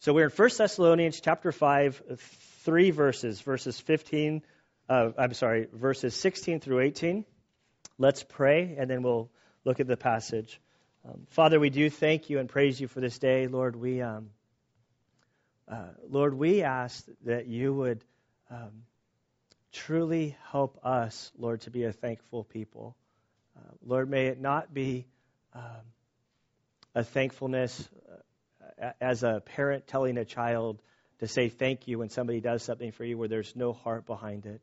So we're in 1 Thessalonians chapter 5, three verses, verses 15, uh, I'm sorry, verses 16 through 18. Let's pray, and then we'll look at the passage. Um, Father, we do thank you and praise you for this day. Lord, we, um, uh, Lord, we ask that you would um, truly help us, Lord, to be a thankful people. Uh, Lord, may it not be um, a thankfulness uh, as a parent telling a child to say thank you when somebody does something for you where there's no heart behind it.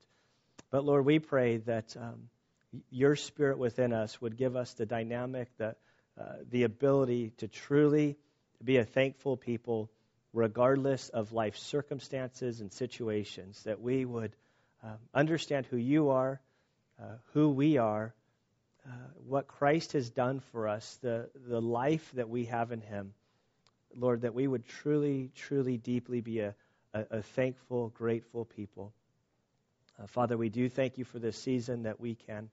But Lord, we pray that um, your spirit within us would give us the dynamic, the, uh, the ability to truly be a thankful people regardless of life circumstances and situations, that we would uh, understand who you are, uh, who we are, uh, what Christ has done for us, the, the life that we have in Him. Lord, that we would truly, truly, deeply be a, a, a thankful, grateful people. Uh, Father, we do thank you for this season that we can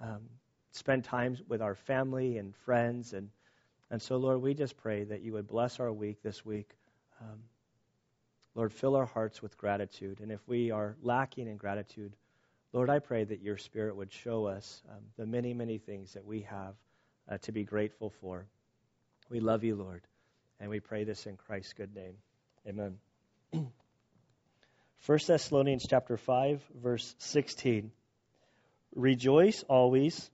um, spend time with our family and friends. And, and so, Lord, we just pray that you would bless our week this week. Um, Lord, fill our hearts with gratitude. And if we are lacking in gratitude, Lord, I pray that your Spirit would show us um, the many, many things that we have uh, to be grateful for. We love you, Lord, and we pray this in Christ's good name. Amen. 1 Thessalonians chapter 5 verse 16 Rejoice always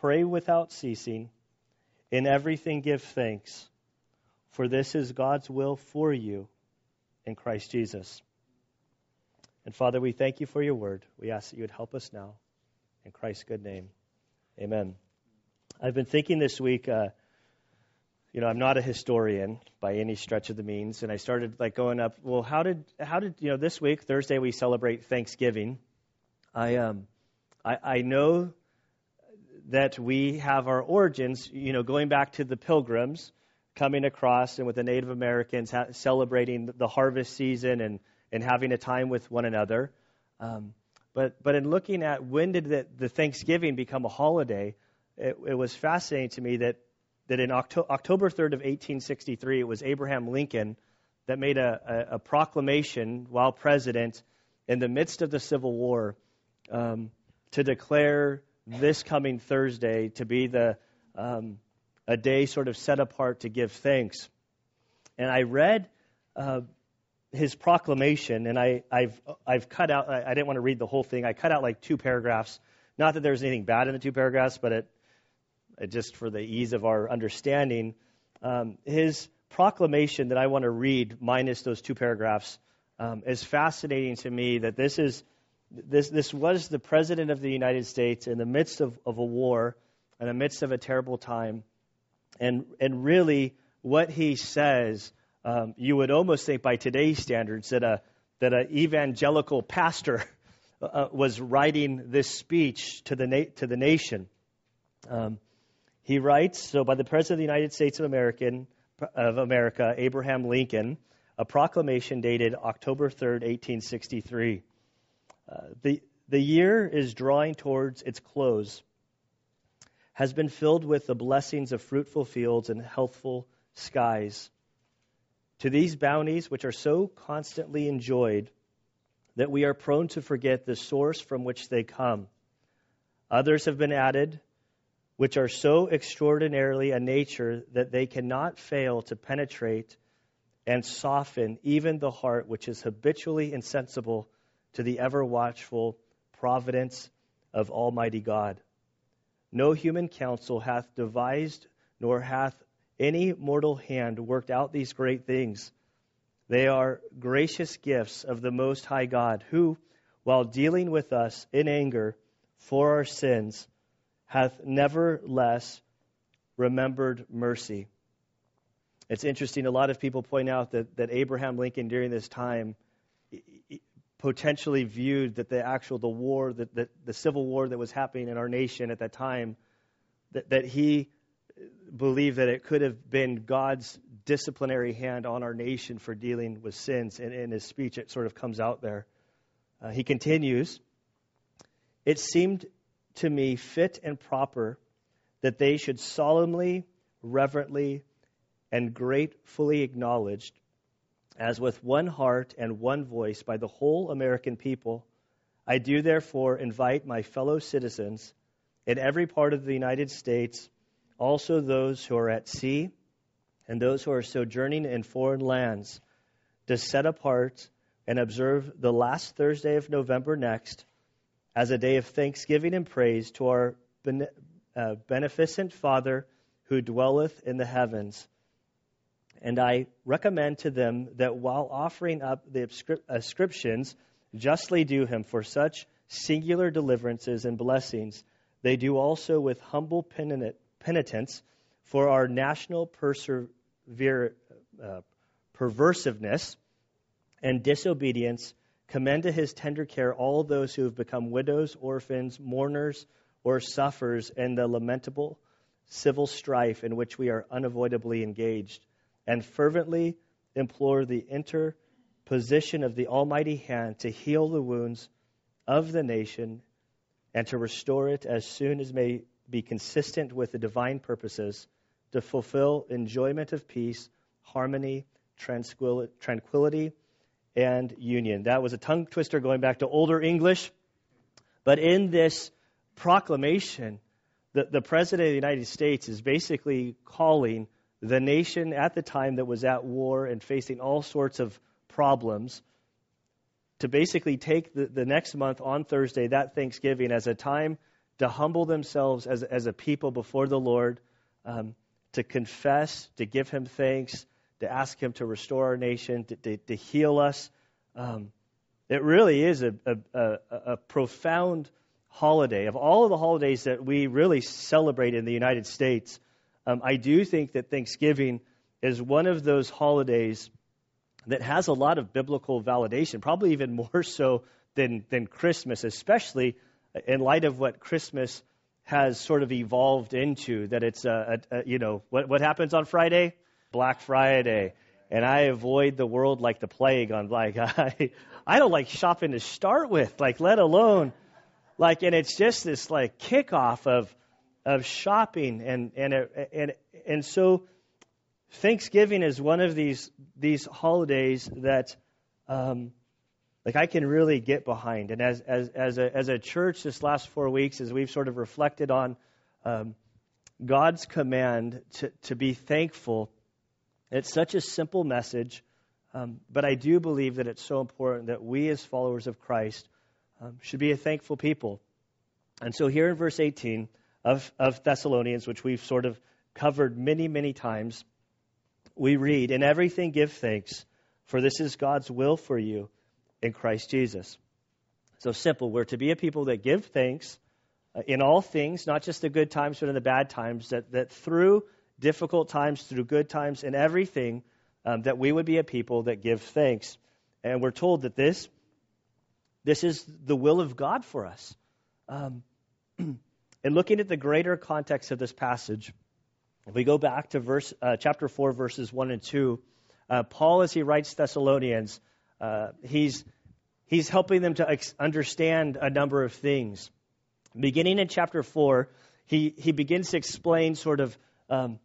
pray without ceasing in everything give thanks for this is God's will for you in Christ Jesus. And Father, we thank you for your word. We ask that you would help us now. In Christ's good name. Amen. I've been thinking this week, uh, you know, I'm not a historian by any stretch of the means, and I started like going up. Well, how did how did you know this week Thursday we celebrate Thanksgiving? I um, I, I know that we have our origins, you know, going back to the Pilgrims coming across and with the Native Americans ha- celebrating the harvest season and and having a time with one another. Um, but, but in looking at when did the, the Thanksgiving become a holiday, it, it, was fascinating to me that, that in Octo- October 3rd of 1863, it was Abraham Lincoln that made a, a, a proclamation while president in the midst of the Civil War um, to declare this coming Thursday to be the um, a day sort of set apart to give thanks. And I read uh, his proclamation, and I, have I've cut out, I, I, didn't want to read the whole thing. I cut out like two paragraphs. Not that there's anything bad in the two paragraphs, but it, it just for the ease of our understanding, um, his proclamation that I want to read, minus those two paragraphs, um, is fascinating to me that this is this this was the president of the United States in the midst of, of a war, in the midst of a terrible time, and and really what he says um, you would almost think, by today's standards, that a that an evangelical pastor uh, was writing this speech to the na- to the nation. Um, he writes, so by the President of the United States of, American, of America, Abraham Lincoln, a proclamation dated October 3rd, 1863. Uh, the, the year is drawing towards its close, has been filled with the blessings of fruitful fields and healthful skies to these bounties, which are so constantly enjoyed that we are prone to forget the source from which they come. Others have been added, which are so extraordinarily a nature that they cannot fail to penetrate and soften even the heart which is habitually insensible to the ever watchful providence of Almighty God. No human counsel hath devised, nor hath any mortal hand worked out these great things. They are gracious gifts of the Most High God, who, while dealing with us in anger for our sins, hath nevertheless remembered mercy. It's interesting, a lot of people point out that, that Abraham Lincoln during this time potentially viewed that the actual the war, that the, the civil war that was happening in our nation at that time, that, that he believed that it could have been God's disciplinary hand on our nation for dealing with sins. And in his speech, it sort of comes out there. Uh, he continues It seemed to me fit and proper that they should solemnly, reverently, and gratefully acknowledge as with one heart and one voice by the whole American people. I do therefore invite my fellow citizens in every part of the United States, also those who are at sea and those who are sojourning in foreign lands, to set apart and observe the last Thursday of November next as a day of thanksgiving and praise to our uh, beneficent Father who dwelleth in the heavens and I recommend to them that while offering up the ascriptions justly due him for such singular deliverances and blessings, they do also with humble penitence for our national persever- uh, perversiveness and disobedience. Commend to his tender care all those who have become widows, orphans, mourners, or sufferers in the lamentable civil strife in which we are unavoidably engaged and fervently implore the interposition of the Almighty hand to heal the wounds of the nation and to restore it as soon as may be consistent with the divine purposes to fulfill enjoyment of peace, harmony, tranquility, and union. That was a tongue twister going back to older English. But in this proclamation, the, the President of the United States is basically calling the nation at the time that was at war and facing all sorts of problems to basically take the, the next month on Thursday, that Thanksgiving, as a time to humble themselves as, as a people before the Lord, um, to confess, to give Him thanks, to ask Him to restore our nation, to, to, to heal us. Um, it really is a, a, a, profound holiday. Of all of the holidays that we really celebrate in the United States, um, I do think that Thanksgiving is one of those holidays that has a lot of biblical validation, probably even more so than, than Christmas, especially in light of what Christmas has sort of evolved into. That it's, a, a, a you know, what, what happens on Friday? Black Friday. And I avoid the world like the plague on like I I don't like shopping to start with, like let alone like and it's just this like kickoff of of shopping and and and and so Thanksgiving is one of these these holidays that um, like I can really get behind. And as as as a as a church, this last four weeks, as we've sort of reflected on um, God's command to to be thankful, it's such a simple message, um, but I do believe that it's so important that we as followers of Christ um, should be a thankful people. And so here in verse 18 of, of Thessalonians, which we've sort of covered many, many times, we read, In everything give thanks, for this is God's will for you in Christ Jesus. So simple. We're to be a people that give thanks uh, in all things, not just the good times, but in the bad times, that, that through difficult times, through good times, in everything, um, that we would be a people that give thanks. And we're told that this, this is the will of God for us. Um, And looking at the greater context of this passage, if we go back to verse, uh, chapter 4, verses 1 and 2, uh, Paul, as he writes Thessalonians, uh, he's, he's helping them to ex- understand a number of things. Beginning in chapter 4, he, he begins to explain sort of um,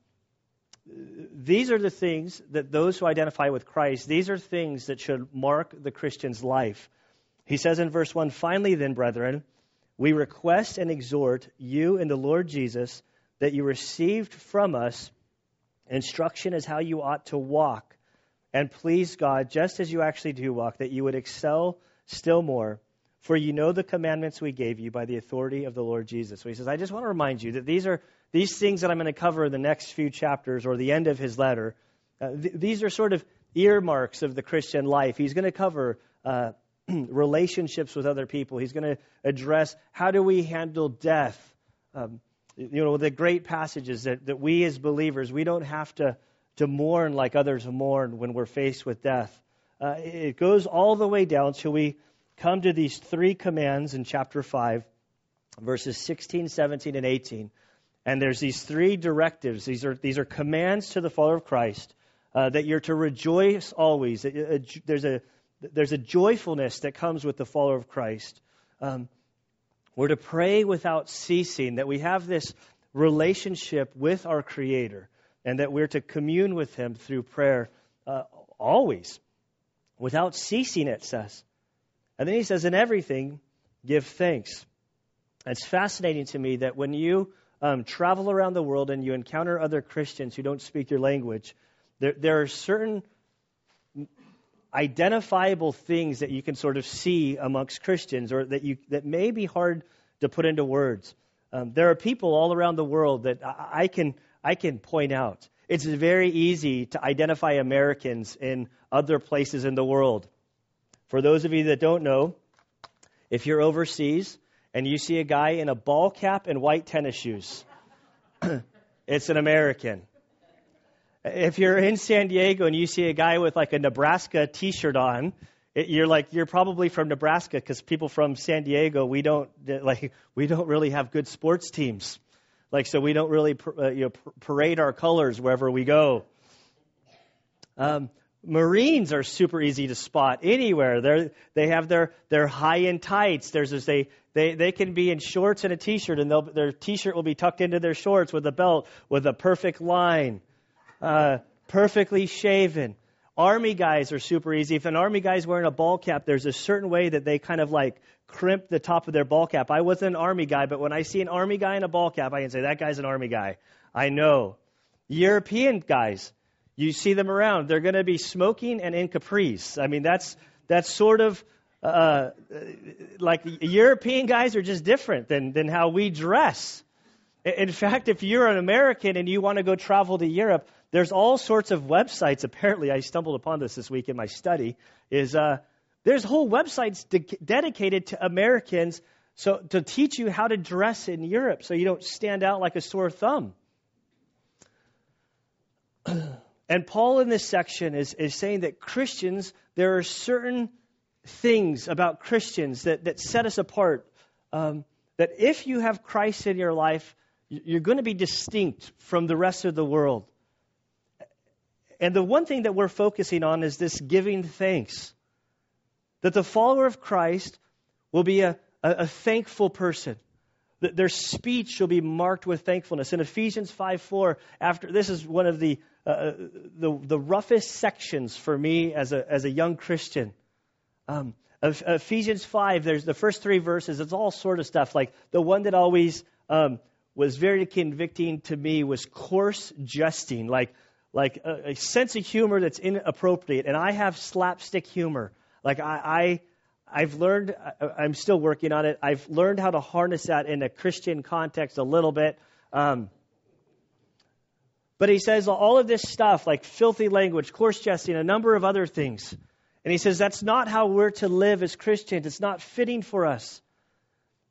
these are the things that those who identify with Christ, these are things that should mark the Christian's life. He says in verse 1 Finally, then, brethren, we request and exhort you in the Lord Jesus that you received from us instruction as how you ought to walk and please God just as you actually do walk, that you would excel still more. For you know the commandments we gave you by the authority of the Lord Jesus. So he says, I just want to remind you that these are these things that I'm going to cover in the next few chapters or the end of his letter. Uh, th- these are sort of earmarks of the Christian life. He's going to cover uh, relationships with other people. He's going to address how do we handle death. Um, you know, the great passages that, that we as believers, we don't have to, to mourn like others mourn when we're faced with death. Uh, it goes all the way down till we come to these three commands in chapter 5, verses 16, 17, and 18. And there's these three directives. These are, these are commands to the follower of Christ uh, that you're to rejoice always. There's a there's a joyfulness that comes with the follower of Christ. Um, we're to pray without ceasing, that we have this relationship with our Creator, and that we're to commune with Him through prayer uh, always. without ceasing, it says. And then he says, in everything, give thanks. It's fascinating to me that when you um, travel around the world and you encounter other Christians who don't speak your language, there, there are certain identifiable things that you can sort of see amongst Christians or that, you, that may be hard to put into words. Um, there are people all around the world that I, I, can, I can point out. It's very easy to identify Americans in other places in the world. For those of you that don't know, if you're overseas and you see a guy in a ball cap and white tennis shoes, it's an American. If you're in San Diego and you see a guy with like a Nebraska T-shirt on, it, you're like you're probably from Nebraska because people from San Diego we don't like we don't really have good sports teams, like so we don't really uh, you know, parade our colors wherever we go. Um, Marines are super easy to spot anywhere. They're, they have their their high and tights. There's this, they they they can be in shorts and a t-shirt, and their t-shirt will be tucked into their shorts with a belt with a perfect line, uh, perfectly shaven. Army guys are super easy. If an army guy's wearing a ball cap, there's a certain way that they kind of like crimp the top of their ball cap. I wasn't an army guy, but when I see an army guy in a ball cap, I can say that guy's an army guy. I know. European guys, you see them around. They're going to be smoking and in capris. I mean, that's that's sort of uh, like European guys are just different than than how we dress. In fact, if you're an American and you want to go travel to Europe, there's all sorts of websites. Apparently, I stumbled upon this this week in my study. Is uh, there's whole websites de- dedicated to Americans so to teach you how to dress in Europe, so you don't stand out like a sore thumb. And Paul in this section is, is saying that Christians, there are certain things about Christians that, that set us apart. Um, that if you have Christ in your life, you're going to be distinct from the rest of the world. And the one thing that we're focusing on is this giving thanks. That the follower of Christ will be a, a, a thankful person. That their speech will be marked with thankfulness. In Ephesians 5 4, after this is one of the uh, uh, the, the roughest sections for me as a, as a young Christian. Um, Ephesians 5, there's the first three verses, it's all sort of stuff. Like the one that always um, was very convicting to me was coarse jesting, like, like a, a, sense of humor that's inappropriate. And I have slapstick humor. Like I, I I've learned, I'm still working on it. I've learned how to harness that in a Christian context a little bit. Um, but he says all of this stuff, like filthy language, coarse jesting, a number of other things. And he says that's not how we're to live as Christians. It's not fitting for us.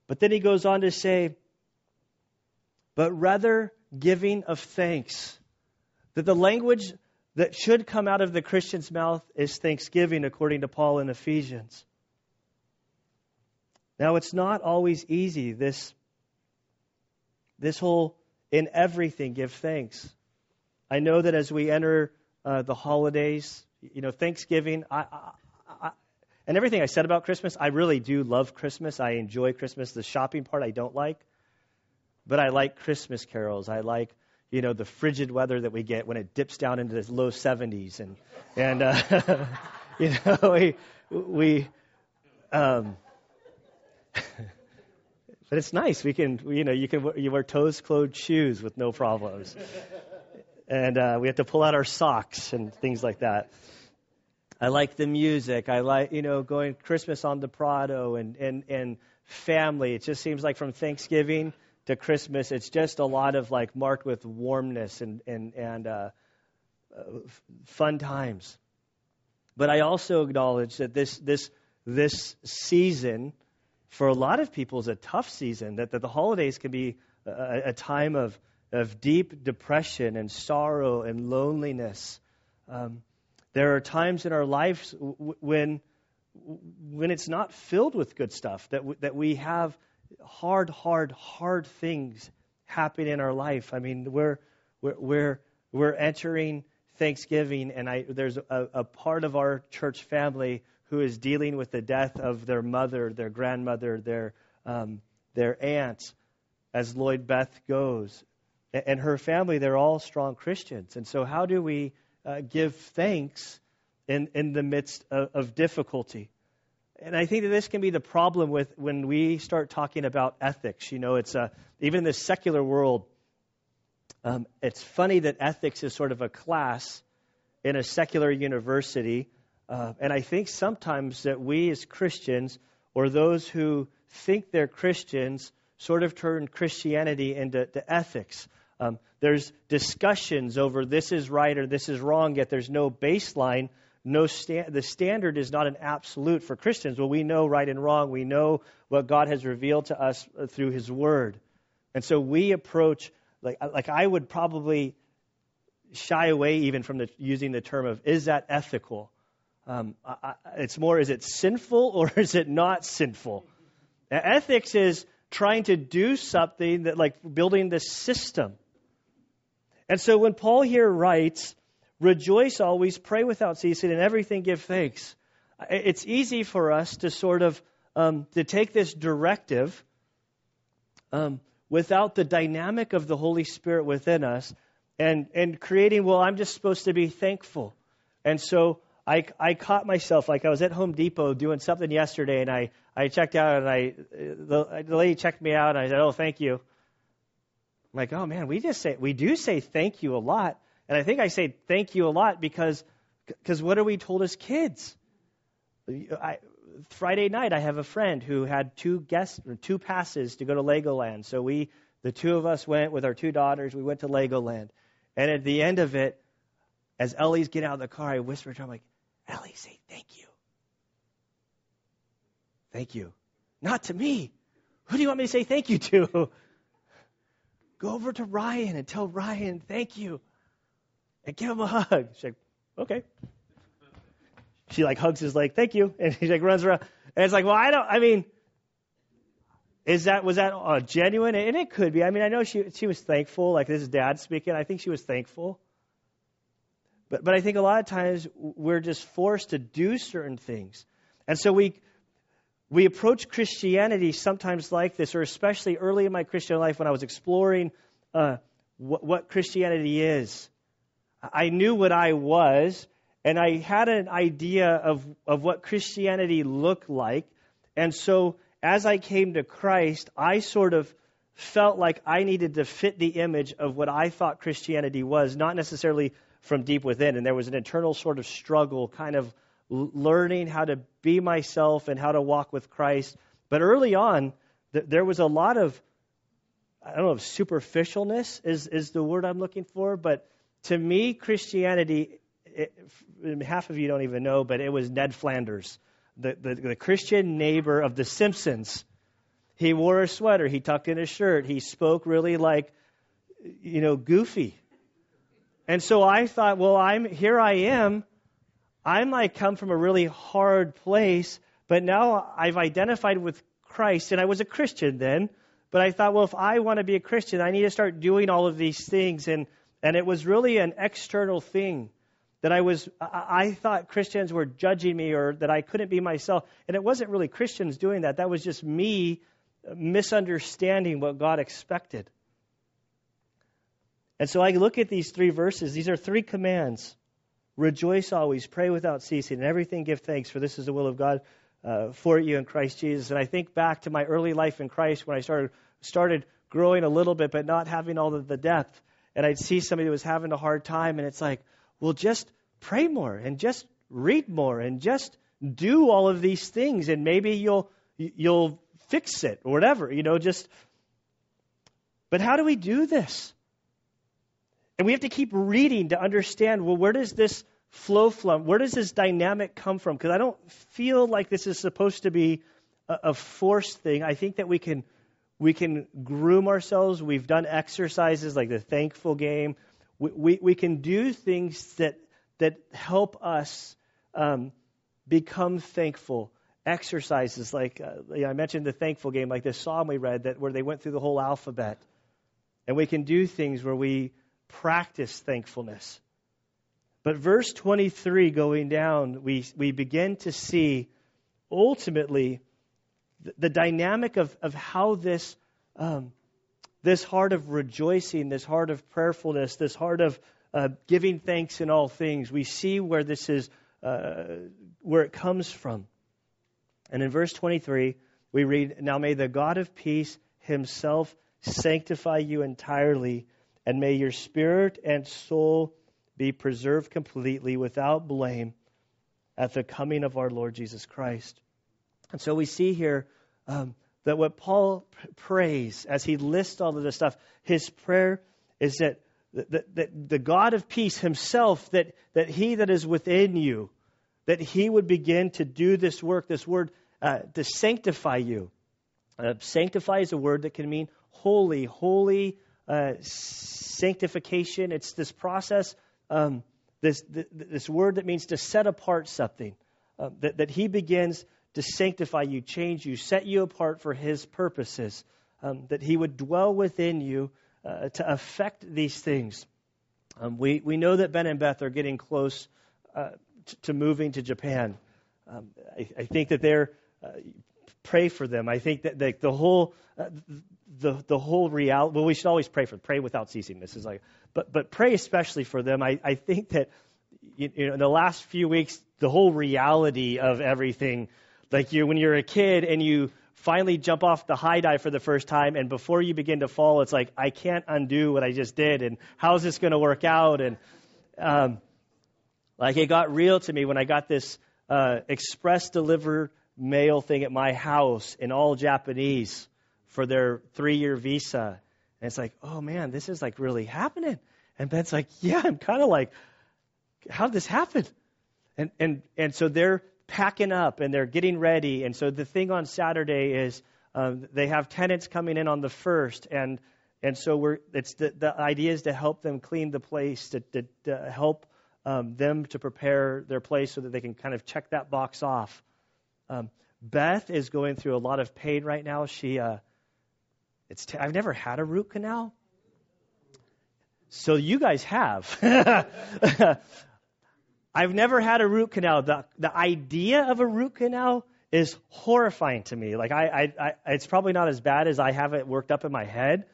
But then he goes on to say, but rather giving of thanks. That the language that should come out of the Christian's mouth is thanksgiving, according to Paul in Ephesians. Now, it's not always easy, this, this whole in everything give thanks. I know that as we enter uh, the holidays, you know, Thanksgiving, I, I, I, and everything I said about Christmas, I really do love Christmas. I enjoy Christmas. The shopping part I don't like, but I like Christmas carols. I like, you know, the frigid weather that we get when it dips down into the low 70s, and and uh, you know, we we. Um, but it's nice. We can, you know, you can you wear toes-closed shoes with no problems and uh, we have to pull out our socks and things like that. I like the music. I like, you know, going Christmas on the Prado and, and, and family. It just seems like from Thanksgiving to Christmas, it's just a lot of like marked with warmness and, and, and uh, uh, fun times. But I also acknowledge that this, this, this season, for a lot of people, is a tough season, that, that the holidays can be a, a time of of deep depression and sorrow and loneliness. Um, there are times in our lives when, when it's not filled with good stuff, that, w- that we have hard, hard, hard things happen in our life. I mean, we're, we're, we're, we're entering Thanksgiving, and I, there's a, a part of our church family who is dealing with the death of their mother, their grandmother, their, um, their aunt, as Lloyd Beth goes and her family, they're all strong Christians. And so, how do we uh, give thanks in, in the midst of, of difficulty. And I think that this can be the problem with when we start talking about ethics. You know, it's a, even in the secular world, um, it's funny that ethics is sort of a class in a secular university. Uh, and I think sometimes that we as Christians, or those who think they're Christians, sort of turn Christianity into ethics. Um, there's discussions over this is right or this is wrong, yet there's no baseline. No sta- the standard is not an absolute for Christians. Well, we know right and wrong. We know what God has revealed to us uh, through His Word, and so we approach like like I would probably shy away even from the, using the term of is that ethical. Um, I, it's more is it sinful or is it not sinful? Now, ethics is trying to do something that like building the system. And so when Paul here writes, rejoice always, pray without ceasing, and everything give thanks, it's easy for us to sort of um, to take this directive um, without the dynamic of the Holy Spirit within us and, and creating, well, I'm just supposed to be thankful. And so I, I caught myself, like I was at Home Depot doing something yesterday, and I, I checked out, and I the, the lady checked me out, and I said, oh, thank you. I'm like, oh man, we just say we do say thank you a lot, and I think I say thank you a lot because because what are we told as kids? I, Friday night, I have a friend who had two guests or two passes to go to Legoland. So we, the two of us, went with our two daughters. We went to Legoland, and at the end of it, as Ellie's getting out of the car, I whispered to her, "I'm like, Ellie, say thank you, thank you, not to me. Who do you want me to say thank you to?" Go over to Ryan and tell Ryan thank you and give him a hug. She's like, okay. She like hugs his leg, thank you. And he like runs around. And it's like, well, I don't, I mean, is that, was that uh, genuine? And it could be. I mean, I know she, she was thankful. Like this is dad speaking. I think she was thankful. But, but I think a lot of times we're just forced to do certain things. And so we, we approach Christianity sometimes like this, or especially early in my Christian life when I was exploring uh, what, what Christianity is. I knew what I was, and I had an idea of, of what Christianity looked like. And so as I came to Christ, I sort of felt like I needed to fit the image of what I thought Christianity was, not necessarily from deep within. And there was an internal sort of struggle, kind of learning how to be myself and how to walk with Christ. But early on, th- there was a lot of, I don't know if superficialness is, is the word I'm looking for, but to me, Christianity, it, half of you don't even know, but it was Ned Flanders, the, the, the Christian neighbor of The Simpsons. He wore a sweater, he tucked in his shirt, he spoke really like, you know, goofy. And so I thought, well, I'm here I am I'm like come from a really hard place, but now I've identified with Christ, and I was a Christian then. But I thought, well, if I want to be a Christian, I need to start doing all of these things, and and it was really an external thing that I was. I thought Christians were judging me, or that I couldn't be myself, and it wasn't really Christians doing that. That was just me misunderstanding what God expected. And so I look at these three verses. These are three commands Rejoice always, pray without ceasing, and everything give thanks, for this is the will of God uh, for you in Christ Jesus. And I think back to my early life in Christ when I started started growing a little bit, but not having all of the depth. And I'd see somebody who was having a hard time, and it's like, well, just pray more and just read more and just do all of these things, and maybe you'll you'll fix it or whatever. You know, just. But how do we do this? And we have to keep reading to understand well, where does this flow from? Where does this dynamic come from? Because I don't feel like this is supposed to be a, a forced thing. I think that we can we can groom ourselves. We've done exercises like the thankful game. We, we, we can do things that, that help us um, become thankful. Exercises like uh, I mentioned the thankful game, like this psalm we read that where they went through the whole alphabet. And we can do things where we practice thankfulness. But verse 23 going down, we, we begin to see ultimately the, the dynamic of, of how this, um, this heart of rejoicing, this heart of prayerfulness, this heart of uh, giving thanks in all things, we see where this is uh, where it comes from. And in verse 23, we read, Now may the God of peace himself sanctify you entirely, and may your spirit and soul be preserved completely without blame at the coming of our Lord Jesus Christ. And so we see here um, that what Paul prays as he lists all of this stuff, his prayer is that, that, that the God of peace himself, that, that he that is within you, that he would begin to do this work, this word, uh, to sanctify you. Uh, sanctify is a word that can mean holy, holy uh, sanctification. It's this process, um, this, this word that means to set apart something, uh, that, that he begins to sanctify you, change you, set you apart for his purposes, um, that he would dwell within you uh, to affect these things. Um, we, we know that Ben and Beth are getting close uh, t- to moving to Japan. Um, I, I, think that they're uh, pray for them. I think that the, the whole uh, the the whole reality. Well, we should always pray for pray without ceasing. This is like, but but pray especially for them. I I think that you, you know in the last few weeks the whole reality of everything, like you when you're a kid and you finally jump off the high dive for the first time and before you begin to fall it's like i can't undo what i just did and how's this going to work out and um, like it got real to me when i got this uh, express deliver mail thing at my house in all Japanese for their three year visa. And it's like, oh man, this is like really happening. And Ben's like, yeah, I'm kind of like, how did this happen? And, and, and so they're packing up and they're getting ready. And so the thing on Saturday is um, they have tenants coming in on the first. And, and so we're, it's the, the idea is to help them clean the place, to, to, to help um, them to prepare their place so that they can kind of check that box off. Um, Beth is going through a lot of pain right now. She, uh, it's t- I've never had a root canal. So you guys have. I've never had a root canal. The, the idea of a root canal is horrifying to me. Like I, I, I, it's probably not as bad as I have it worked up in my head.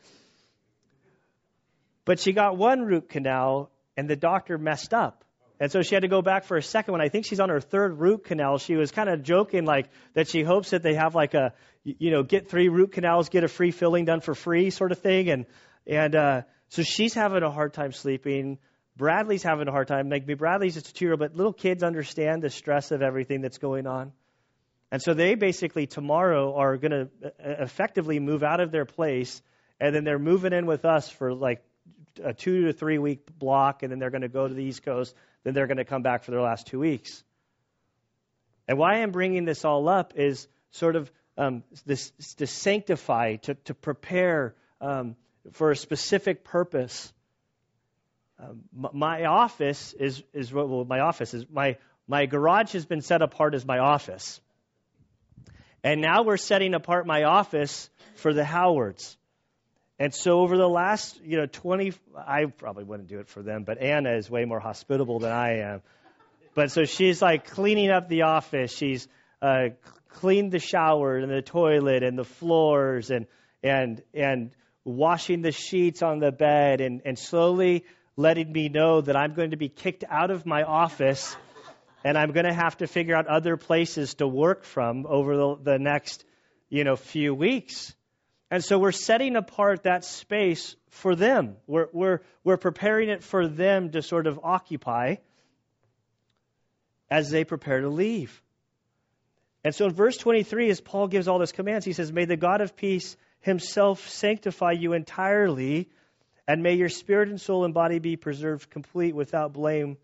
But she got one root canal and the doctor messed up. And so she had to go back for a second one. I think she's on her third root canal. She was kind of joking like that she hopes that they have like a, you know, get three root canals, get a free filling done for free sort of thing. And, and, uh, so she's having a hard time sleeping. Bradley's having a hard time. Like Bradley's just a two year old, but little kids understand the stress of everything that's going on. And so they basically tomorrow are going to uh, effectively move out of their place and then they're moving in with us for like a two to three week block and then they're going to go to the East Coast then they're going to come back for their last two weeks. And why I'm bringing this all up is sort of um, this to sanctify, to, to prepare um, for a specific purpose. Um, my office is is well, my office is my my garage has been set apart as my office, and now we're setting apart my office for the Howards. And so over the last, you know, 20, I probably wouldn't do it for them, but Anna is way more hospitable than I am. But so she's like cleaning up the office. She's uh, cleaned the shower and the toilet and the floors and and and washing the sheets on the bed and, and slowly letting me know that I'm going to be kicked out of my office and I'm going to have to figure out other places to work from over the, the next, you know, few weeks. And so we're setting apart that space for them. We're, we're, we're preparing it for them to sort of occupy as they prepare to leave. And so in verse 23, as Paul gives all these commands, he says, May the God of peace himself sanctify you entirely, and may your spirit and soul and body be preserved complete without blame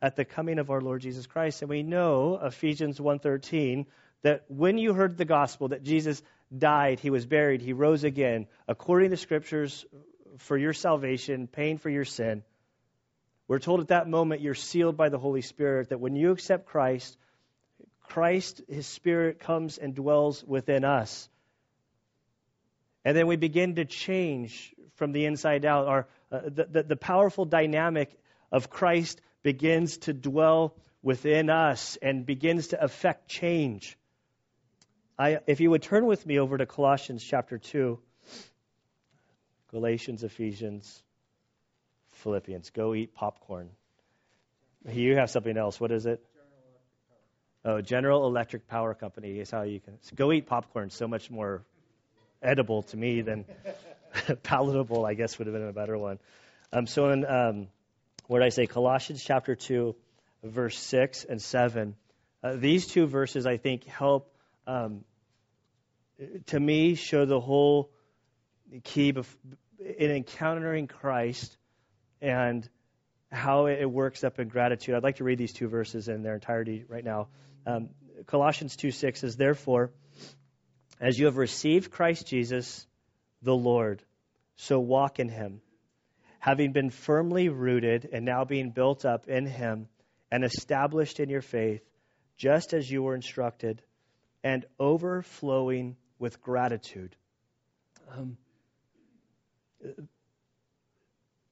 at the coming of our Lord Jesus Christ. And we know Ephesians 1:13 that when you heard the gospel that Jesus died, he was buried, he rose again, according to the scriptures for your salvation, paying for your sin. We're told at that moment you're sealed by the Holy Spirit, that when you accept Christ, Christ, his Spirit, comes and dwells within us. And then we begin to change from the inside out. Our, uh, the, the, the powerful dynamic of Christ begins to dwell within us and begins to affect change. I, if you would turn with me over to Colossians chapter 2, Galatians, Ephesians, Philippians. Go eat popcorn. You have something else. What is it? Oh, General Electric Power Company is how you can go eat popcorn. So much more edible to me than palatable. I guess would have been a better one. Um, so in um, what did I say? Colossians chapter two, verse six and seven. Uh, these two verses, I think, help um, to me show the whole key bef- in encountering Christ and how it works up in gratitude. I'd like to read these two verses in their entirety right now. Um, Colossians 2 6 says, Therefore, as you have received Christ Jesus, the Lord, so walk in him, having been firmly rooted and now being built up in him and established in your faith, just as you were instructed, and overflowing with gratitude. Um,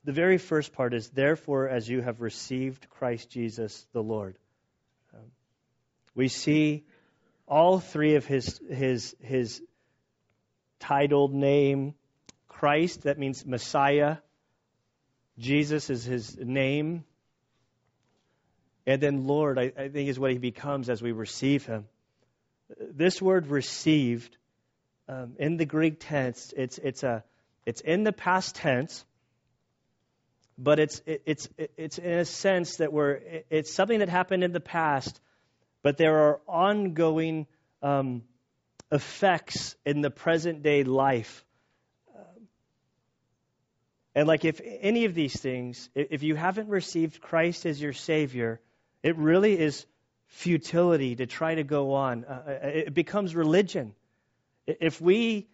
the very first part is, therefore, as you have received Christ Jesus the Lord. Um, we see all three of his, his, his titled name Christ, that means Messiah. Jesus is his name. And then Lord, I, I think, is what he becomes as we receive him. This word received, um, in the Greek tense, it's, it's, a, it's in the past tense but it's it's it's in a sense that we're it's something that happened in the past, but there are ongoing um, effects in the present day life. And like if any of these things, if you haven't received Christ as your Savior, it really is futility to try to go on. Uh, uh it becomes religion. If we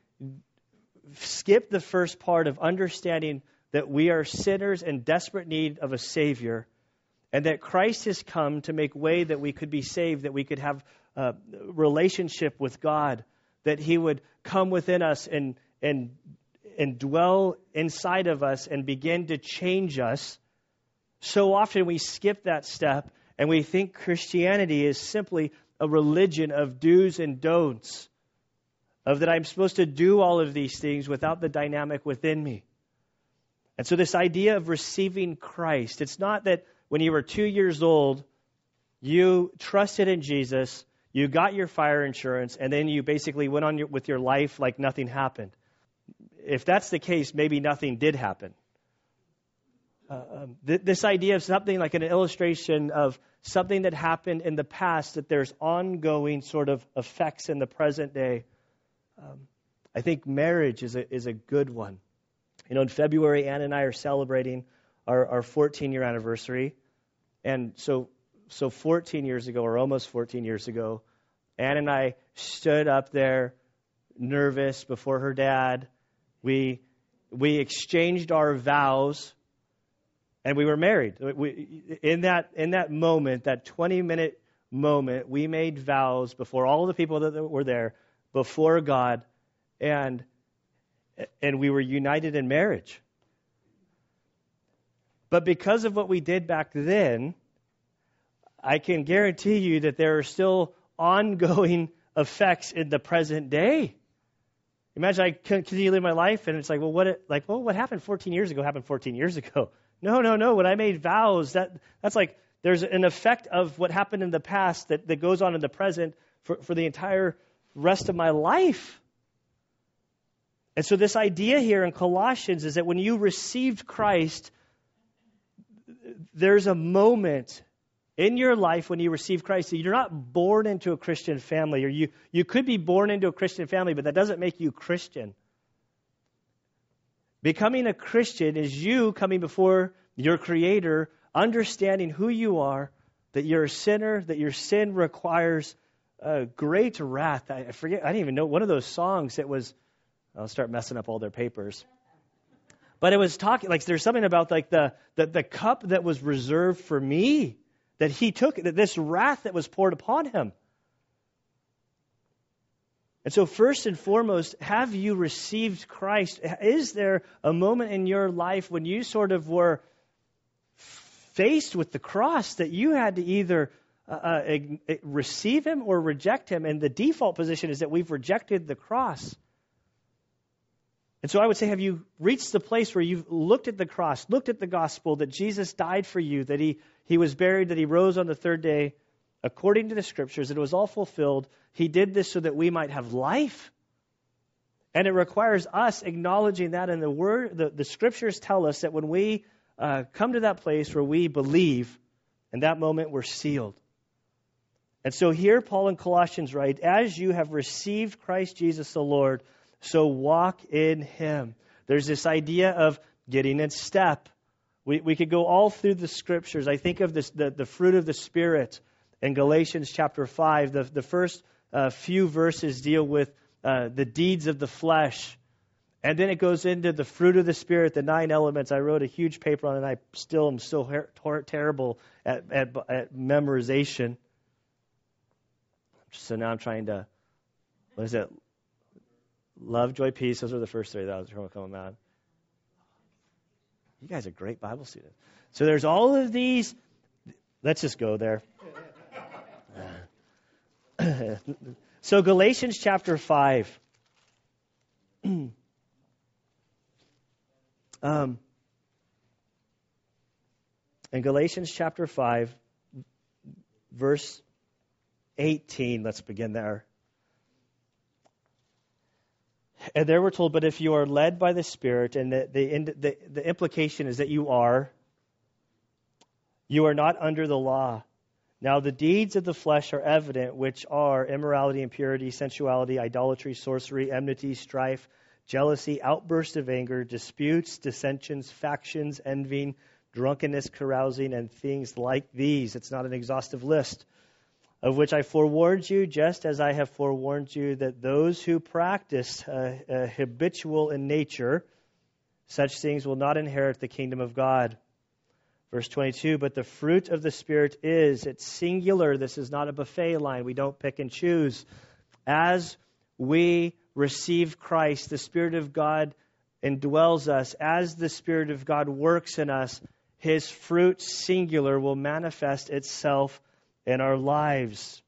skip the first part of understanding that we are sinners in desperate need of a Savior, and that Christ has come to make way that we could be saved, that we could have a relationship with God, that He would come within us and, and, and dwell inside of us and begin to change us. So often we skip that step and we think Christianity is simply a religion of do's and don'ts, of that I'm supposed to do all of these things without the dynamic within me. And so, this idea of receiving Christ, it's not that when you were two years old, you trusted in Jesus, you got your fire insurance, and then you basically went on your, with your life like nothing happened. If that's the case, maybe nothing did happen. Uh, um, th- this idea of something like an illustration of something that happened in the past, that there's ongoing sort of effects in the present day. Um, I think marriage is a, is a good one. You know, in February, Ann and I are celebrating our, our 14 year anniversary. And so, so 14 years ago, or almost 14 years ago, Ann and I stood up there nervous before her dad. We, we exchanged our vows and we were married. We, in, that, in that moment, that 20 minute moment, we made vows before all the people that were there, before God, and and we were united in marriage. But because of what we did back then, I can guarantee you that there are still ongoing effects in the present day. Imagine I continue live my life and it's like, well, what, like, well, what happened 14 years ago happened 14 years ago. No, no, no. When I made vows, that, that's like, there's an effect of what happened in the past that, that goes on in the present for, for the entire rest of my life. And so, this idea here in Colossians is that when you received Christ, there's a moment in your life when you receive Christ you're not born into a Christian family, or you, you could be born into a Christian family, but that doesn't make you Christian. Becoming a Christian is you coming before your Creator, understanding who you are, that you're a sinner, that your sin requires a great wrath. I forget, I didn't even know one of those songs that was I'll start messing up all their papers. But it was talking like there's something about like the, the the cup that was reserved for me that he took that this wrath that was poured upon him. And so, first and foremost, have you received Christ? Is there a moment in your life when you sort of were faced with the cross that you had to either uh, uh, receive Him or reject Him? And the default position is that we've rejected the cross. And so I would say, have you reached the place where you've looked at the cross, looked at the gospel, that Jesus died for you, that he, he was buried, that he rose on the third day, according to the scriptures, it was all fulfilled. He did this so that we might have life. And it requires us acknowledging that. And the word, the, the scriptures tell us that when we uh, come to that place where we believe, in that moment we're sealed. And so here, Paul in Colossians write, As you have received Christ Jesus the Lord, so walk in him. There's this idea of getting in step. We, we could go all through the scriptures. I think of this, the, the fruit of the Spirit in Galatians chapter 5. The, the first uh, few verses deal with uh, the deeds of the flesh. And then it goes into the fruit of the Spirit, the nine elements. I wrote a huge paper on it, and I still am so her- terrible at, at, at memorization. So now I'm trying to, what is it? Love, joy, peace. Those are the first three that I was coming out. You guys are great Bible students. So there's all of these. Let's just go there. So Galatians chapter 5. um, in Galatians chapter 5, verse 18, let's begin there. And there we're told, but if you are led by the Spirit, and the, the, the, the implication is that you are, you are not under the law. Now, the deeds of the flesh are evident, which are immorality, impurity, sensuality, idolatry, sorcery, enmity, strife, jealousy, outbursts of anger, disputes, dissensions, factions, envying, drunkenness, carousing, and things like these. It's not an exhaustive list of which I forewarned you, just as I have forewarned you, that those who practice uh, uh, habitual in nature, such things will not inherit the kingdom of God. Verse 22, but the fruit of the Spirit is, it's singular. This is not a buffet line. We don't pick and choose. As we receive Christ, the Spirit of God indwells us. As the Spirit of God works in us, His fruit, singular, will manifest itself in our lives.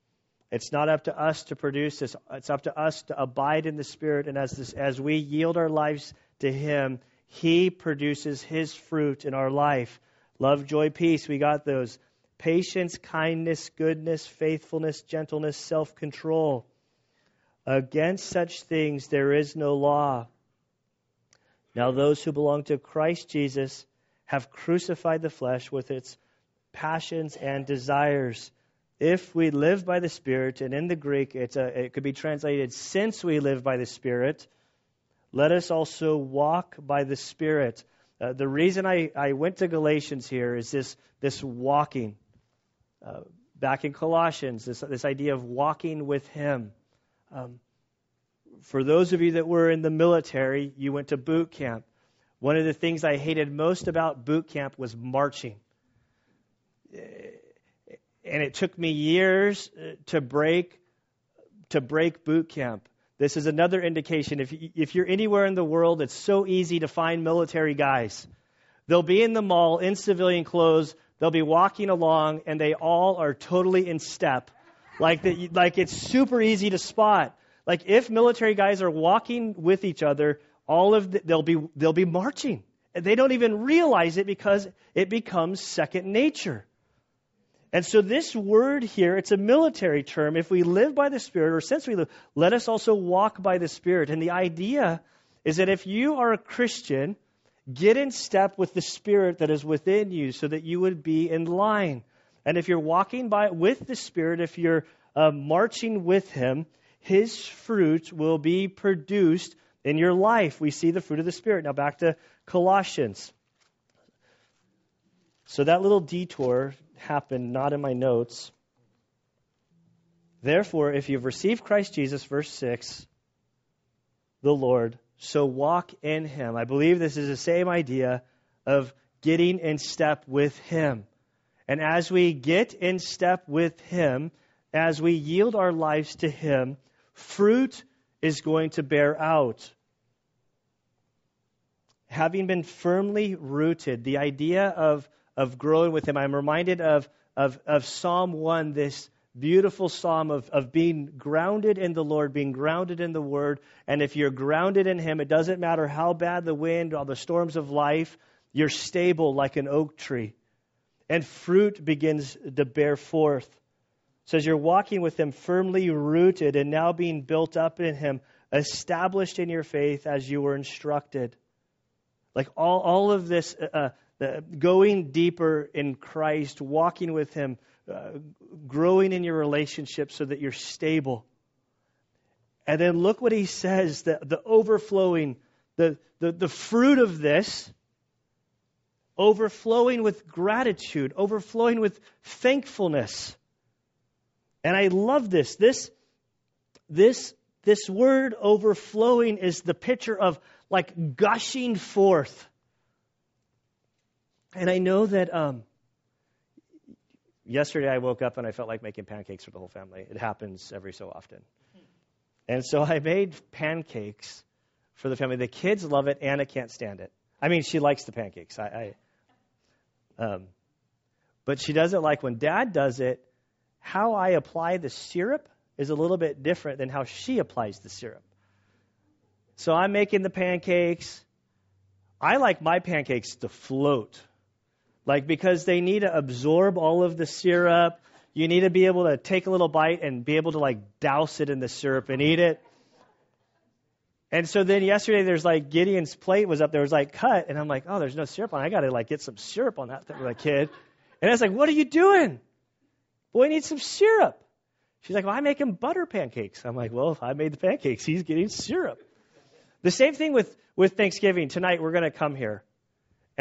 It's not up to us to produce this. It's up to us to abide in the Spirit. And as, this, as we yield our lives to Him, He produces His fruit in our life. Love, joy, peace. We got those. Patience, kindness, goodness, faithfulness, gentleness, self control. Against such things there is no law. Now, those who belong to Christ Jesus have crucified the flesh with its passions and desires if we live by the Spirit, and in the Greek a, it could be translated, since we live by the Spirit, let us also walk by the Spirit. Uh, the reason I, I went to Galatians here is this, this walking. Uh, back in Colossians, this, this idea of walking with Him. Um, for those of you that were in the military, you went to boot camp. One of the things I hated most about boot camp was marching and it took me years uh, to break to break boot camp. This is another indication. If if you're anywhere in the world, it's so easy to find military guys. They'll be in the mall in civilian clothes. They'll be walking along, and they all are totally in step, like the, like it's super easy to spot. Like if military guys are walking with each other, all of the, they'll be they'll be marching. They don't even realize it because it becomes second nature. And so this word here, it's a military term. If we live by the Spirit, or since we live, let us also walk by the Spirit. And the idea is that if you are a Christian, get in step with the Spirit that is within you so that you would be in line. And if you're walking by with the Spirit, if you're uh, marching with Him, His fruit will be produced in your life. We see the fruit of the Spirit. Now back to Colossians. So that little detour happened not in my notes. Therefore, if you've received Christ Jesus, verse 6, the Lord, so walk in him. I believe this is the same idea of getting in step with him. And as we get in step with him, as we yield our lives to him, fruit is going to bear out. Having been firmly rooted, the idea of of growing with Him. I'm reminded of, of, of Psalm 1, this beautiful psalm of, of being grounded in the Lord, being grounded in the Word. And if you're grounded in Him, it doesn't matter how bad the wind or the storms of life, you're stable like an oak tree. And fruit begins to bear forth. says you're walking with him firmly rooted and now being built up in him, established in your faith as you were instructed. Like all, all of this, uh, uh, going deeper in Christ, walking with him, uh, growing in your relationship so that you're stable. And then look what he says the, the overflowing, the, the, the fruit of this, overflowing with gratitude, overflowing with thankfulness. And I love this. This, this, this word overflowing is the picture of like gushing forth. And I know that um, yesterday I woke up and I felt like making pancakes for the whole family. It happens every so often. And so I made pancakes for the family. The kids love it. Anna can't stand it. I mean, she likes the pancakes. I, I um, but she doesn't like when Dad does it. How I apply the syrup is a little bit different than how she applies the syrup. So I'm making the pancakes. I like my pancakes to float. Like, because they need to absorb all of the syrup. You need to be able to take a little bite and be able to, like, douse it in the syrup and eat it. And so then yesterday, there's like Gideon's plate was up there, was like cut, and I'm like, oh, there's no syrup on. it. I got to like get some syrup on that for the kid. And I was like, what are you doing? Boy, needs some syrup. She's like, well, I make him butter pancakes. I'm like, well, if I made the pancakes, he's getting syrup. The same thing with, with Thanksgiving. Tonight, we're going to come here.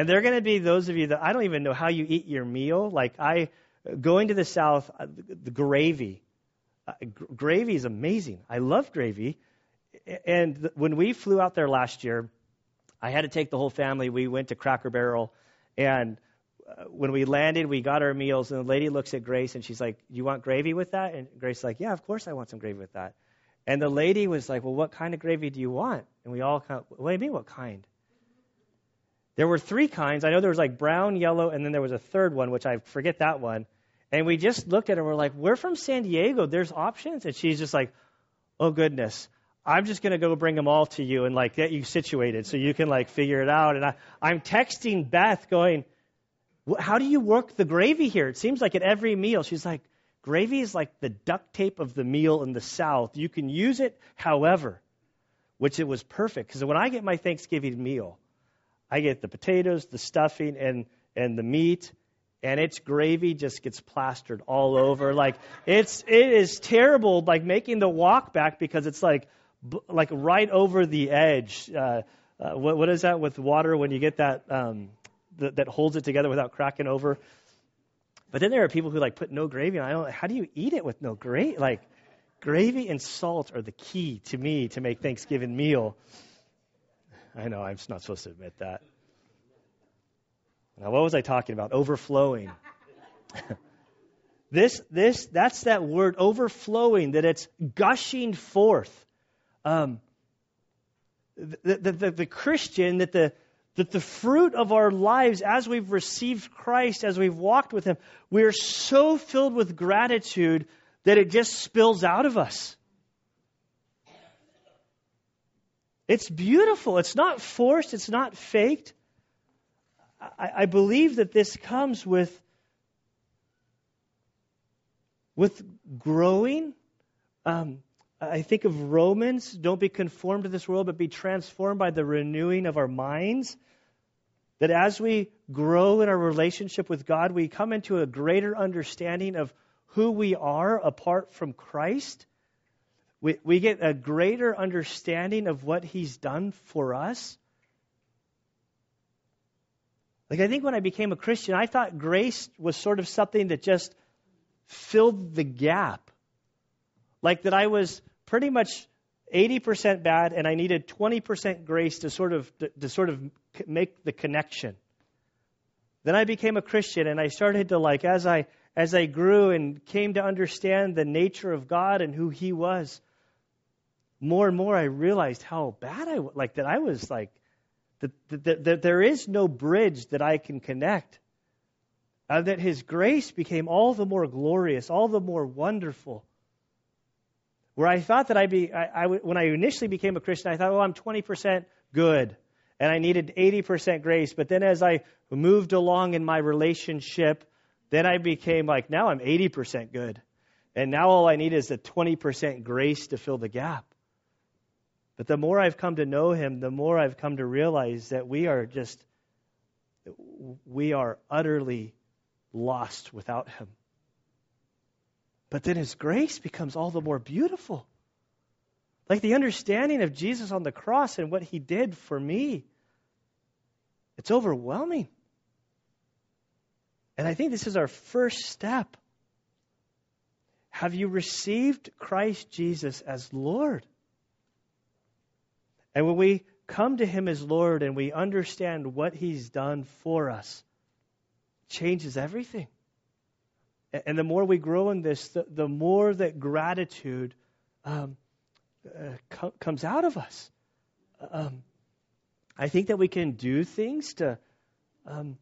And there are going to be those of you that I don't even know how you eat your meal. Like I, going to the South, uh, the gravy, uh, gravy is amazing. I love gravy. And when we flew out there last year, I had to take the whole family. We went to Cracker Barrel, and uh, when we landed, we got our meals, and the lady looks at Grace and she's like, "You want gravy with that?" And Grace's like, "Yeah, of course I want some gravy with that." And the lady was like, "Well, what kind of gravy do you want?" And we all kind of, "What do you mean, what kind?" There were three kinds. I know there was like brown, yellow, and then there was a third one, which I forget that one. And we just looked at her. We're like, "We're from San Diego. There's options." And she's just like, "Oh goodness." I'm just to go bring them all to you and like get you situated so you can like figure it out. And I, I'm texting Beth going, how do you work the gravy here? It seems like at every meal, she's like, gravy is like the duct tape of the meal in the South. You can use it however, which it was perfect. Because when I get my Thanksgiving meal, I get the potatoes, the stuffing, and, and the meat, and its gravy just gets plastered all over. Like it's it is terrible. Like making the walk back because it's like like right over the edge. Uh, uh, what, what is that with water when you get that um, th- that holds it together without cracking over? But then there are people who like put no gravy on. I don't. How do you eat it with no gravy? Like gravy and salt are the key to me to make Thanksgiving meal. I know I'm not supposed to admit that. Now, what was I talking about? Overflowing. this, this, that's that word overflowing, that it's gushing forth um, the, the, the, the Christian, that the, that the fruit of our lives as we've received Christ, as we've walked with Him, we are so filled with gratitude that it just spills out of us. It's beautiful. It's not forced. It's not faked. I, I believe that this comes with, with growing, um, I think of Romans don't be conformed to this world, but be transformed by the renewing of our minds. That as we grow in our relationship with God, we come into a greater understanding of who we are apart from Christ. We, we get a greater understanding of what He's done for us. Like, I think when I became a Christian, I thought grace was sort of something that just filled the gap. Like that I was pretty much 80% bad, and I needed 20% grace to sort of to, to sort of make the connection. Then I became a Christian, and I started to like as I as I grew and came to understand the nature of God and who He was. More and more, I realized how bad I like that. I was like that, that, that there is no bridge that I can connect. Uh, that His grace became all the more glorious, all the more wonderful where I thought that I'd be, I, I, when I initially became a Christian, I thought, oh, I'm 20% good and I needed 80% grace. But then as I moved along in my relationship, then I became like, now I'm 80% good. and now all I need is the 20% grace to fill the gap. But the more I've come to know him, the more I've come to realize that we are just, we are utterly lost without him. But then his grace becomes all the more beautiful. Like the understanding of Jesus on the cross and what he did for me. It's overwhelming. And I think this is our first step. Have you received Christ Jesus as Lord? And when we come to him as Lord and we understand what he's done for us, changes everything. And the more we grow in this, the, the more that gratitude um, uh, co- comes out of us. Um, I think that we can do things to um,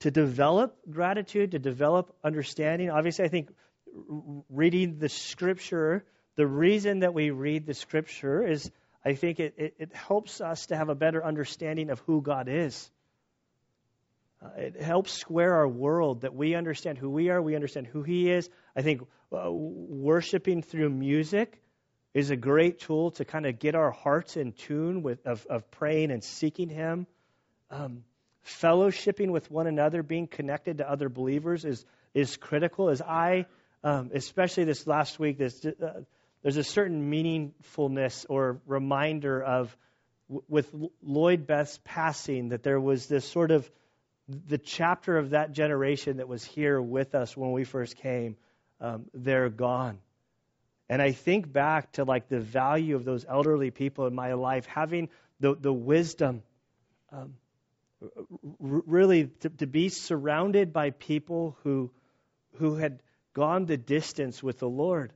to develop gratitude, to develop understanding. Obviously, I think reading the scripture, the reason that we read the scripture is I think it, it, it helps us to have a better understanding of who God is. Uh, it helps square our world that we understand who we are, we understand who He is. I think uh, worshiping through music is a great tool to kind of get our hearts in tune with of, of praying and seeking Him. Um, fellowshipping with one another, being connected to other believers is is critical. As I, um, especially this last week, this, uh, there's a certain meaningfulness or reminder of with Lloyd Beth's passing that there was this sort of the chapter of that generation that was here with us when we first came. Um, they're gone. And I think back to like the value of those elderly people in my life, having the, the wisdom um, really to, to be surrounded by people who, who had gone the distance with the Lord.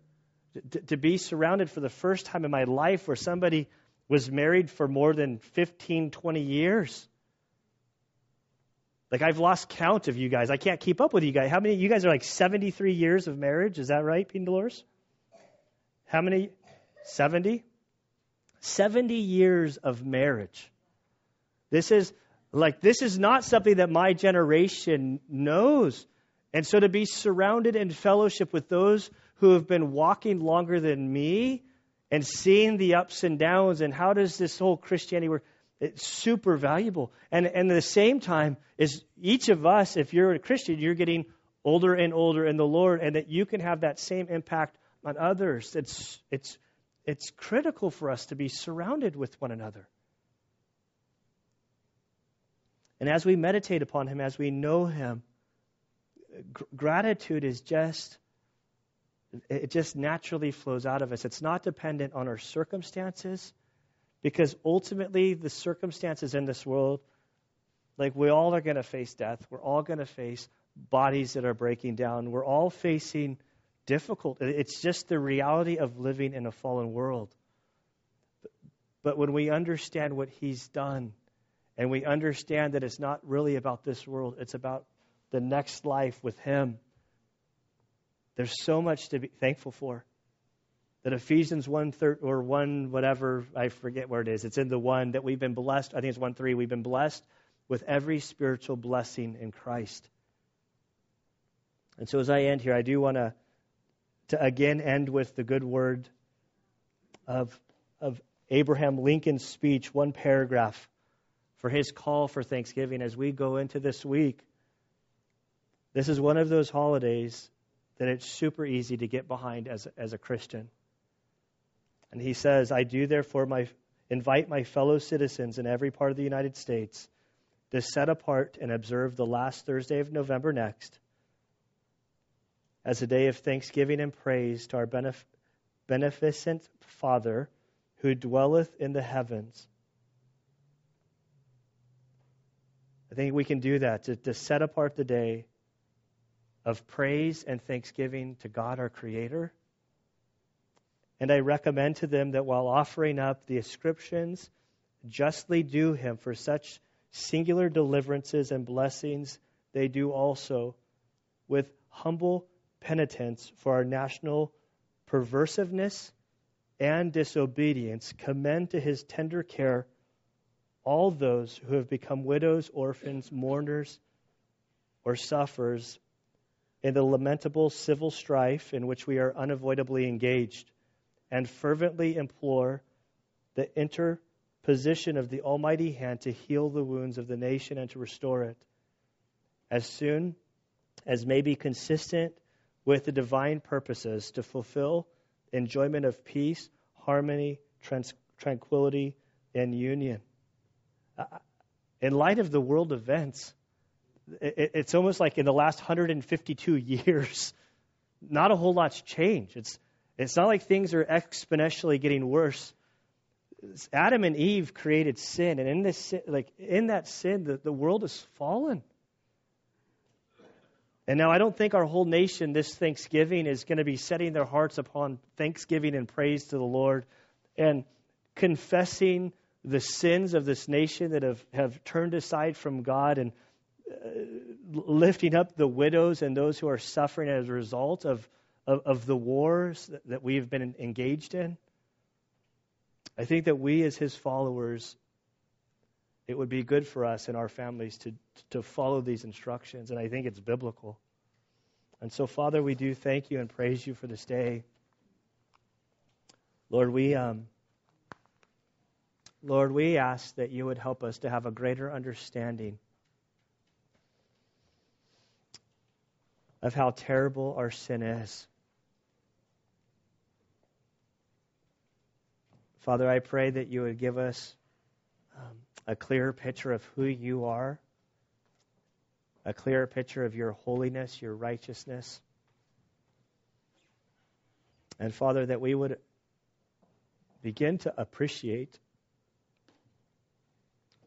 To, be surrounded for the first time in my life where somebody was married for more than 15, 20 years. Like I've lost count of you guys. I can't keep up with you guys. How many? You guys are like 73 years of marriage. Is that right, Pete Dolores? How many? 70. 70 years of marriage. This is like, this is not something that my generation knows. And so to be surrounded in fellowship with those who have been walking longer than me and seeing the ups and downs and how does this whole Christianity work, it's super valuable. And, and at the same time, is each of us, if you're a Christian, you're getting older and older in the Lord, and that you can have that same impact on others. It's, it's, it's critical for us to be surrounded with one another. And as we meditate upon Him, as we know Him, gr- gratitude is just, it just naturally flows out of us. It's not dependent on our circumstances, because ultimately, the circumstances in this world, like we all are going to face death. We're all going to face bodies that are breaking down. We're all facing difficult. It's just the reality of living in a fallen world. But when we understand what He's done, and we understand that it's not really about this world, it's about the next life with Him. There's so much to be thankful for. That Ephesians 1 thir- or 1 whatever, I forget where it is. It's in the one that we've been blessed. I think it's 1 3. We've been blessed with every spiritual blessing in Christ. And so as I end here, I do want to to again end with the good word of of Abraham Lincoln's speech, one paragraph for his call for Thanksgiving as we go into this week. This is one of those holidays that it's super easy to get behind as, as a Christian. And he says, I do therefore my, invite my fellow citizens in every part of the United States to set apart and observe the last Thursday of November next as a day of thanksgiving and praise to our benef- beneficent Father who dwelleth in the heavens I think we can do that to, to set apart the day of praise and thanksgiving to God our Creator. And I recommend to them that while offering up the ascriptions justly due Him for such singular deliverances and blessings, they do also with humble penitence for our national perversiveness and disobedience, commend to His tender care all those who have become widows, orphans, mourners, or sufferers in the lamentable civil strife in which we are unavoidably engaged, and fervently implore the interposition of the Almighty hand to heal the wounds of the nation and to restore it as soon as may be consistent with the divine purposes to fulfill enjoyment of peace, harmony, trans- tranquility, and union. Uh, in light of the world events, it, it's almost like in the last 152 years, not a whole lot's changed. It's, it's not like things are exponentially getting worse. Adam and Eve created sin, and in this like in that sin, the, the world has fallen. And now I don't think our whole nation this Thanksgiving is going to be setting their hearts upon thanksgiving and praise to the Lord and confessing the sins of this nation that have, have turned aside from God and lifting up the widows and those who are suffering as a result of, of, of the wars that, that we've been engaged in. I think that we, as his followers, it would be good for us and our families to, to follow these instructions, and I think it's biblical. And so, Father, we do thank you and praise you for this day. Lord, we, um, Lord, we ask that you would help us to have a greater understanding of how terrible our sin is. Father, I pray that you would give us um, a clearer picture of who you are, a clearer picture of your holiness, your righteousness. And Father, that we would begin to appreciate,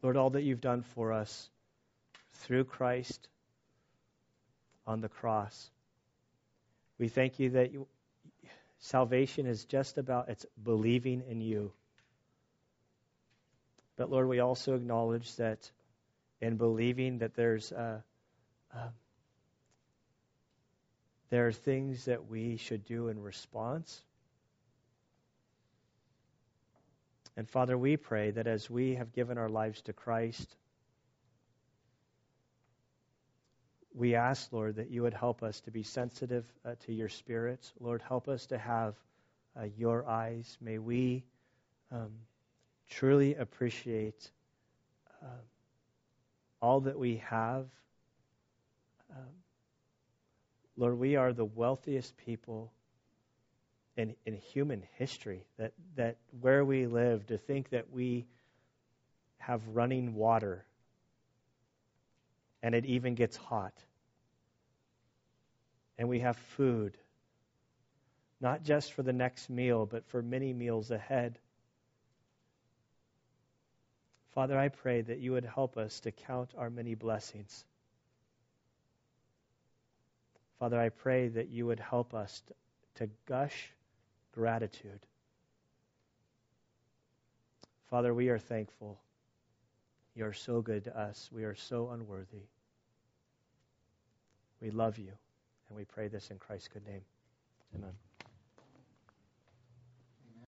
Lord, all that you've done for us through Christ on the cross. We thank you that you, salvation is just about it's believing in you. But Lord, we also acknowledge that in believing that there's uh, uh, there are things that we should do in response. And Father, we pray that as we have given our lives to Christ, we ask, Lord, that you would help us to be sensitive uh, to your spirits. Lord, help us to have uh, your eyes. May we. Um, truly appreciate uh, all that we have. Um, Lord, we are the wealthiest people in, in human history. That, that where we live, to think that we have running water and it even gets hot. And we have food, not just for the next meal, but for many meals ahead. Father, I pray that you would help us to count our many blessings. Father, I pray that you would help us to, gush gratitude. Father, we are thankful. You are so good to us. We are so unworthy. We love you, and we pray this in Christ's good name. Amen.